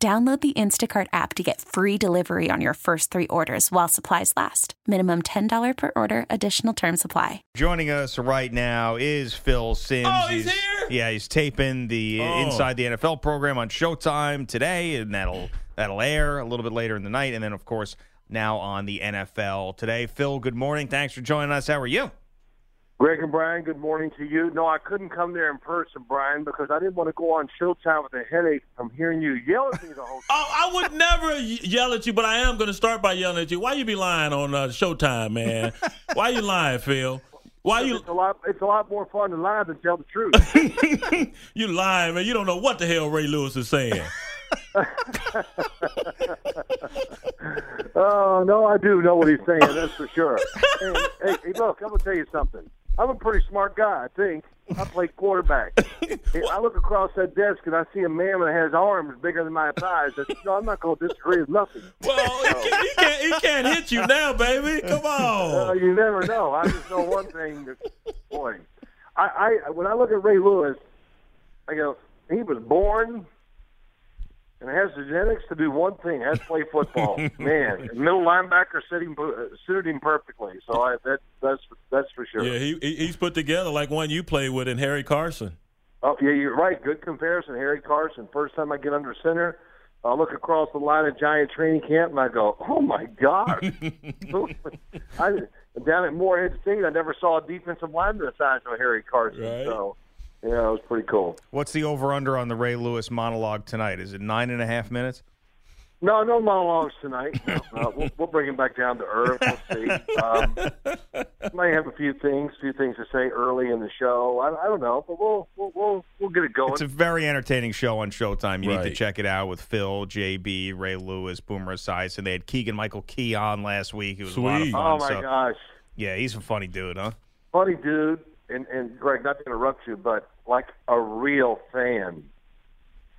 Download the Instacart app to get free delivery on your first three orders while supplies last. Minimum $10 per order, additional term supply. Joining us right now is Phil Simms. Oh, he's here? Yeah, he's taping the Oh. Inside the NFL program on Showtime today, and that'll that'll air a little bit later in the night, and then of course now on the NFL today. Phil, good morning. Thanks for joining us. How are you? Greg and Brian, good morning to you. No, I couldn't come there in person, Brian, because I didn't want to go on Showtime with a headache from hearing you yell at me the whole time. Oh, I would never yell at you, but I am going to start by yelling at you. Why you be lying on uh, Showtime, man? Why you lying, Phil? Why you It's a lot. It's a lot more fun to lie than tell the truth. you lying, man? You don't know what the hell Ray Lewis is saying. Oh no, I do know what he's saying. That's for sure. hey, hey, hey, look, I'm gonna tell you something. I'm a pretty smart guy. I think I play quarterback. I look across that desk and I see a man that has arms bigger than my thighs. I said, no, I'm not gonna disagree with nothing. Well, he can't, he can't, he can't hit you now, baby. Come Uh, on. you never know. I just know one thing. That, boy, I, I when I look at Ray Lewis, I go, he was born and has the genetics to do one thing: has to play football. Man, middle linebacker suited him, uh, suited him perfectly. So I, that that's that's for sure. Yeah, he, he- he's put together like one you played with in Harry Carson. Oh yeah, you're right. Good comparison, Harry Carson. First time I get under center. I look across the line of Giant training camp and I go, "Oh my God!" I down at Morehead State, I never saw a defensive lineman the size of Harry Carson. Right. So, yeah, it was pretty cool. What's the over under on the Ray Lewis monologue tonight? Is it nine and a half minutes? No, no monologues tonight. No, no, we'll, we'll bring him back down to earth. We'll see. Um, might have a few things, few things to say early in the show. I, I don't know, but we'll we'll we'll, we'll get it going. It's a very entertaining show on Showtime. You need to check it out with Phil, JB, Ray Lewis, Boomer Esiason. They had Keegan Michael Key on last week. It was a lot of Sweet. fun. oh my so- gosh. Yeah, he's a funny dude, huh? funny dude, and and Greg, not to interrupt you, but like a real fan.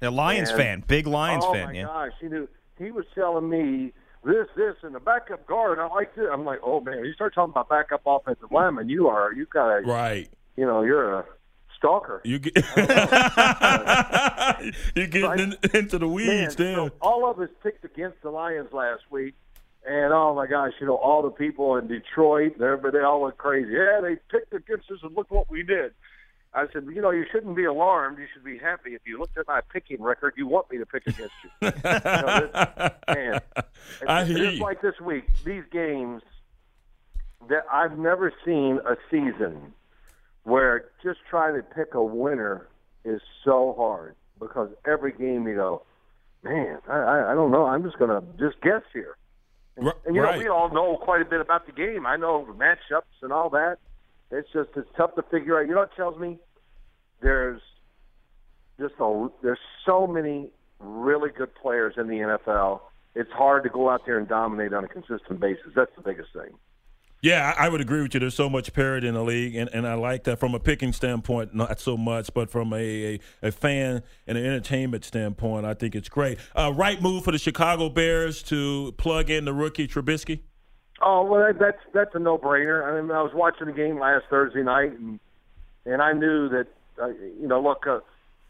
A Lions And- fan, big Lions oh fan. my yeah. gosh, he knew he was telling me this, this, and the backup guard. I like this. I'm like, oh man, you start talking about backup offensive lineman, you are you got Right. you know, you're a stalker. You get you're getting in, into the Man, weeds there. so all of us picked against the Lions last week. And oh my gosh, you know all the people in Detroit, they they all went crazy. Yeah, they picked against us, and look what we did. I said, you know, you shouldn't be alarmed. You should be happy. If you looked at my picking record, you want me to pick against you. you know, this, man, I hear just you. like this week. These games that I've never seen a season where just trying to pick a winner is so hard because every game you go, man, I, I, I don't know. I'm just going to just guess here. And you know, we all know quite a bit about the game. I know the matchups and all that. It's just it's tough to figure out. You know what tells me? There's just a there's so many really good players in the NFL. It's hard to go out there and dominate on a consistent basis. That's the biggest thing. Yeah, I would agree with you. There's so much parity in the league, and, and I like that from a picking standpoint, not so much, but from a, a, a fan and an entertainment standpoint, I think it's great. Uh, right move for the Chicago Bears to plug in the rookie Trubisky. Oh well, that, that's that's a no-brainer. I mean, I was watching the game last Thursday night, and and I knew that uh, you know, look, uh,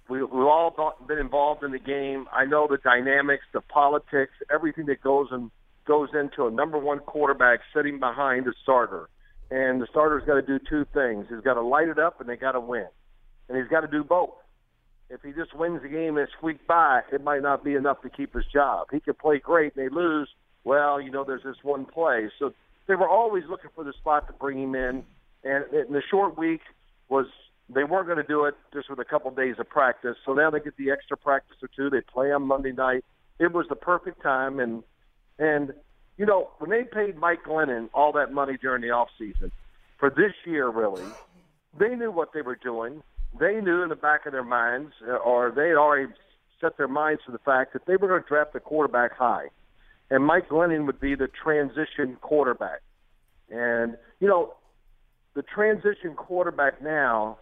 we we've all been involved in the game. I know the dynamics, the politics, everything that goes and goes into a number one quarterback sitting behind a starter, and the starter's got to do two things: he's got to light it up, and they got to win, and he's got to do both. If he just wins the game and squeak by, it might not be enough to keep his job. He could play great, and they lose. Well, you know, there's this one play. So they were always looking for the spot to bring him in. And in the short week was they weren't going to do it just with a couple days of practice. So now they get the extra practice or two. They play on Monday night. It was the perfect time. And and you know when they paid Mike Glennon all that money during the off season for this year, really, they knew what they were doing. They knew in the back of their minds, uh, or they had already set their minds to the fact that they were going to draft a quarterback high, and Mike Glennon would be the transition quarterback. And you know, the transition quarterback now,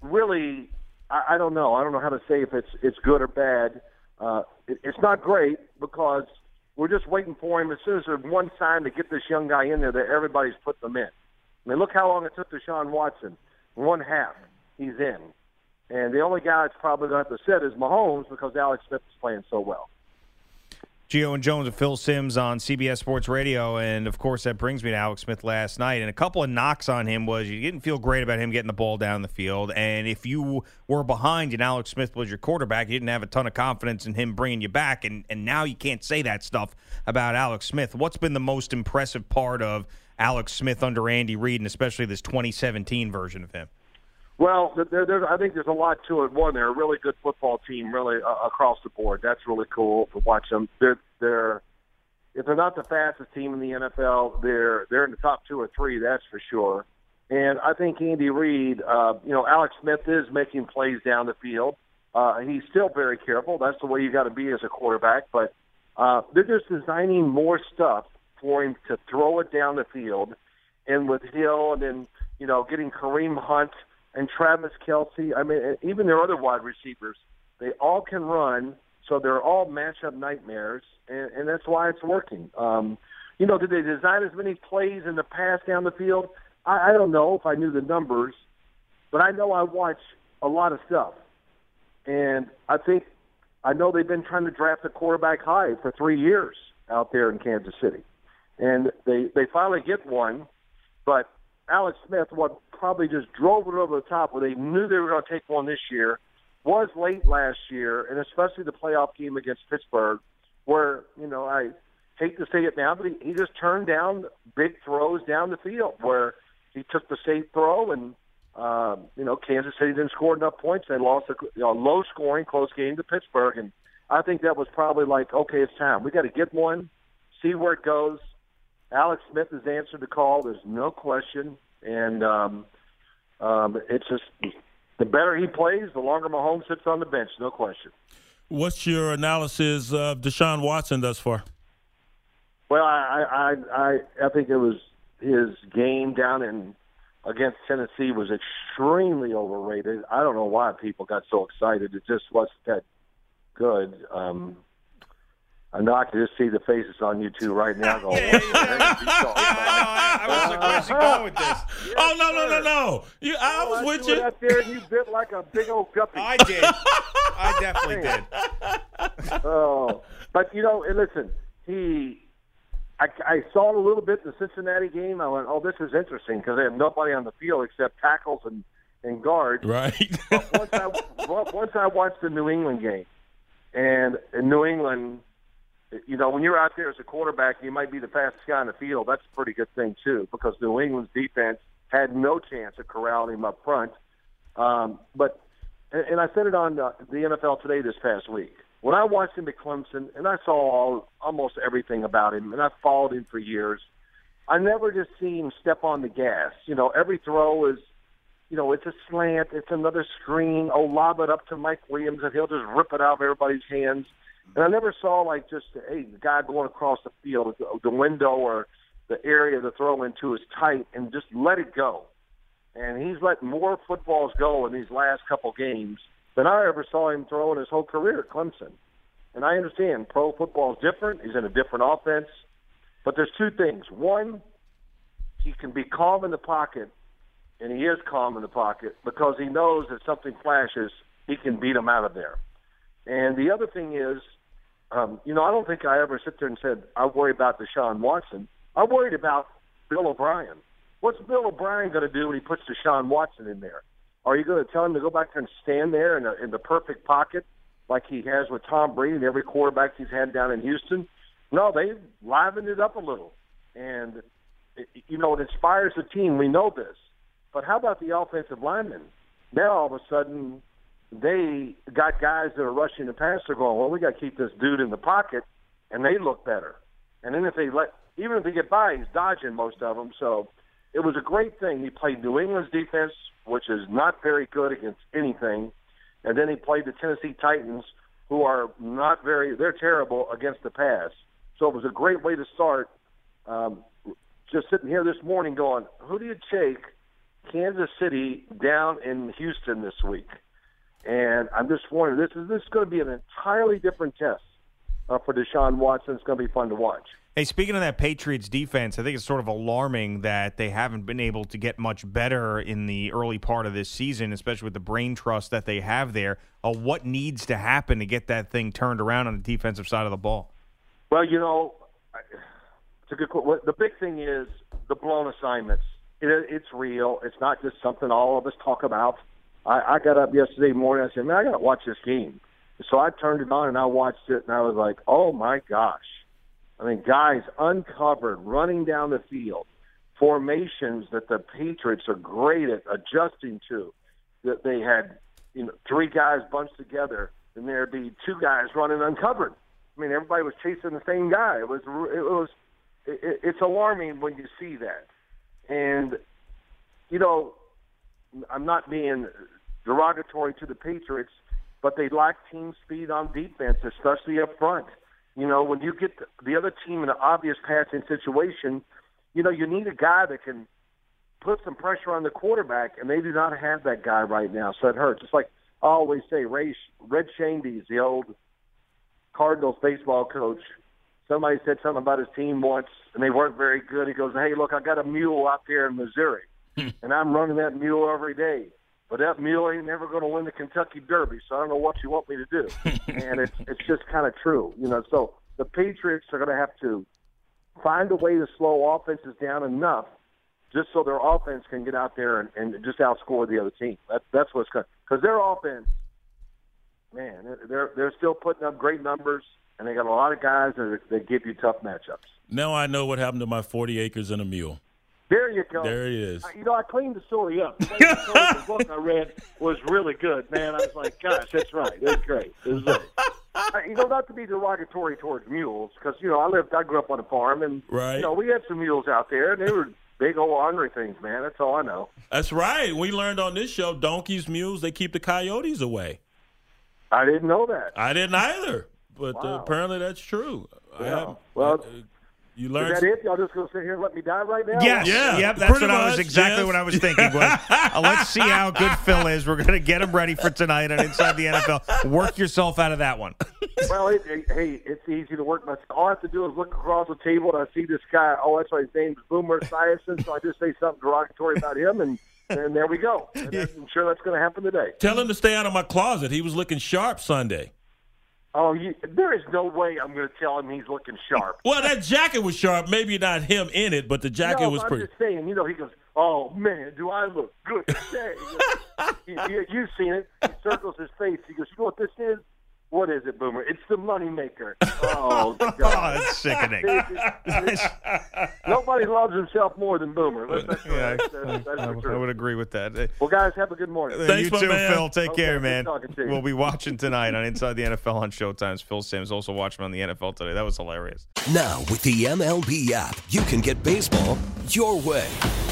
really, I, I don't know. I don't know how to say if it's it's good or bad. Uh, it, it's not great because we're just waiting for him. As soon as there's one sign to get this young guy in there, that everybody's put them in. I mean, look how long it took Deshaun Watson. One half, he's in. And the only guy that's probably going to have to sit is Mahomes because Alex Smith is playing so well. Gio and Jones and Phil Simms on CBS Sports Radio, and of course that brings me to Alex Smith last night. And a couple of knocks on him was you didn't feel great about him getting the ball down the field, and if you were behind and Alex Smith was your quarterback, you didn't have a ton of confidence in him bringing you back, and and now you can't say that stuff about Alex Smith. What's been the most impressive part of Alex Smith under Andy Reid, and especially this 2017 version of him? Well, there, there, I think there's a lot to it. One, they're a really good football team, really uh, across the board. That's really cool to watch them. They're they're if they're not the fastest team in the NFL, they're they're in the top two or three. That's for sure. And I think Andy Reid, uh, you know, Alex Smith is making plays down the field. Uh, he's still very careful. That's the way you got to be as a quarterback. But uh, they're just designing more stuff for him to throw it down the field. And with Hill, and then you know, getting Kareem Hunt and Travis Kelce. I mean, even their other wide receivers, they all can run, so they're all matchup nightmares, and, and that's why it's working. Um, you know, did they design as many plays in the pass down the field? I, I don't know if I knew the numbers, but I know I watch a lot of stuff, and I think I know they've been trying to draft a quarterback high for three years out there in Kansas City, and they they finally get one, but Alex Smith, what probably just drove it over the top where they knew they were going to take one this year, was late last year, and especially the playoff game against Pittsburgh, where, you know, I hate to say it now, but he, he just turned down big throws down the field where he took the safe throw and, um, you know, Kansas City didn't score enough points. They lost a you know, low scoring, close game to Pittsburgh. And I think that was probably like, okay, it's time. We got to get one, see where it goes. Alex Smith has answered the call. There's no question, and um, um, it's just the better he plays, the longer Mahomes sits on the bench. No question. What's your analysis of Deshaun Watson thus far? Well, I I I, I think it was his game down in against Tennessee was extremely overrated. I don't know why people got so excited. It just wasn't that good. Um, I know I can just see the faces on you two right now going, yeah, yeah, I, I was like, where's he going with this? oh, no, no, no, no. You, I oh, was I with you. Out there and you bit like a big old guppy. I did. I definitely did. oh, but, you know, and listen, he I, I saw it a little bit in the Cincinnati game. I went, "Oh, this is interesting" because they have nobody on the field except tackles and and guards. Right. once I once I watched the New England game, and in New England, you know, when you're out there as a quarterback, you might be the fastest guy on the field. That's a pretty good thing too, because New England's defense had no chance of corralling him up front. Um, but and I said it on the, NFL Today this past week. When I watched him at Clemson, and I saw all, almost everything about him, and I followed him for years, I never just see him step on the gas. You know, every throw is, you know, it's a slant, it's another screen. Oh, lob it up to Mike Williams, and he'll just rip it out of everybody's hands. And I never saw like just hey, the guy going across the field, the window or the area to throw into is tight, and just let it go. And he's let more footballs go in these last couple games than I ever saw him throw in his whole career at Clemson. And I understand pro football is different. He's in a different offense. But there's two things. One, he can be calm in the pocket, and he is calm in the pocket because he knows that something flashes, he can beat him out of there. And the other thing is, um, you know, I don't think I ever sit there and said I worry about Deshaun Watson. I worried about Bill O'Brien. What's Bill O'Brien going to do when he puts Deshaun Watson in there? Are you going to tell him to go back there and stand there in, a, in the perfect pocket like he has with Tom Brady and every quarterback he's had down in Houston? No, they livened it up a little, and it, you know it inspires the team. We know this, but how about the offensive linemen? Now all of a sudden they got guys that are rushing the passer going, well, we got to keep this dude in the pocket, and they look better. And then if they let, even if they get by, he's dodging most of them. So it was a great thing. He played New England's defense, which is not very good against anything, and then he played the Tennessee Titans, who are not very, they're terrible against the pass. So it was a great way to start. Um, just sitting here this morning going, who do you take Kansas City down in Houston this week? And I'm just wondering, this is this is going to be an entirely different test uh, for Deshaun Watson. It's going to be fun to watch. Hey, speaking of that Patriots defense, I think it's sort of alarming that they haven't been able to get much better in the early part of this season, especially with the brain trust that they have there. Uh, what needs to happen to get that thing turned around on the defensive side of the ball? Well, you know, it's a good. The big thing is the blown assignments. It, it's real. It's not just something all of us talk about. I, I got up yesterday morning. I said, "Man, I got to watch this game." So I turned it on and I watched it, and I was like, "Oh my gosh!" I mean, guys uncovered, running down the field, formations that the Patriots are great at adjusting to. That they had, you know, three guys bunched together, and there'd be two guys running uncovered. I mean, everybody was chasing the same guy. It was, it was, it, it's alarming when you see that. And, you know, I'm not being derogatory to the Patriots, but they lack team speed on defense, especially up front. You know, when you get the other team in an obvious passing situation, you know, you need a guy that can put some pressure on the quarterback, and they do not have that guy right now. So it hurts. It's like I always say, Ray, Red Schoendienst, the old Cardinals baseball coach. Somebody said something about his team once, and they weren't very good. He goes, "Hey, look, I got a mule out there in Missouri, and I'm running that mule every day." But that mule ain't never going to win the Kentucky Derby, so I don't know what you want me to do. and it's it's just kind of true, you know. So the Patriots are going to have to find a way to slow offenses down enough, just so their offense can get out there and, and just outscore the other team. That's that's what's going because their offense, man, they're they're still putting up great numbers, and they got a lot of guys that that give you tough matchups. Now I know what happened to my forty acres and a mule. There you go. There he is. You know, I cleaned the story up. The, the book I read was really good, man. I was like, gosh, that's right. It was great. It was great. you know, not to be derogatory towards mules, because you know, I lived, I grew up on a farm, and right. you know, we had some mules out there, and they were big old ornery things, man. That's all I know. That's right. We learned on this show, donkeys, mules, they keep the coyotes away. I didn't know that. I didn't either, but uh, wow. uh, apparently that's true. Yeah. well. Uh, you learned. Is that it? Y'all just gonna sit here and let me die right now? Yes. Yeah. Yep. That's what much, I was exactly yes. what I was thinking. Was uh, let's see how good Phil is. We're gonna get him ready for tonight and inside the NFL. Work yourself out of that one. well, it, it, hey, it's easy to work. My, all I have to do is look across the table and I see this guy. Oh, that's why his name's Boomer Esiason. So I just say something derogatory about him and. And there we go. And I'm sure that's going to happen today. Tell him to stay out of my closet. He was looking sharp Sunday. Oh, you, there is no way I'm going to tell him he's looking sharp. well, that jacket was sharp. Maybe not him in it, but the jacket no, was I'm pretty. I'm just saying, you know, he goes, "Oh man, do I look good today?" you, you've seen it. He circles his face. He goes, "You know what this is? What is it, Boomer? It's the moneymaker. Oh, God. oh, that's sickening. nobody loves himself more than Boomer. That's, yeah, that's, that's, that's I, I, would agree with that. Well, guys, have a good morning. Uh, Thanks, you too, man. Phil. Take okay, care, man. We'll be watching tonight on Inside the NFL on Showtime's Phil Simms. Also watching on the NFL today. That was hilarious. Now, with the MLB app, you can get baseball your way.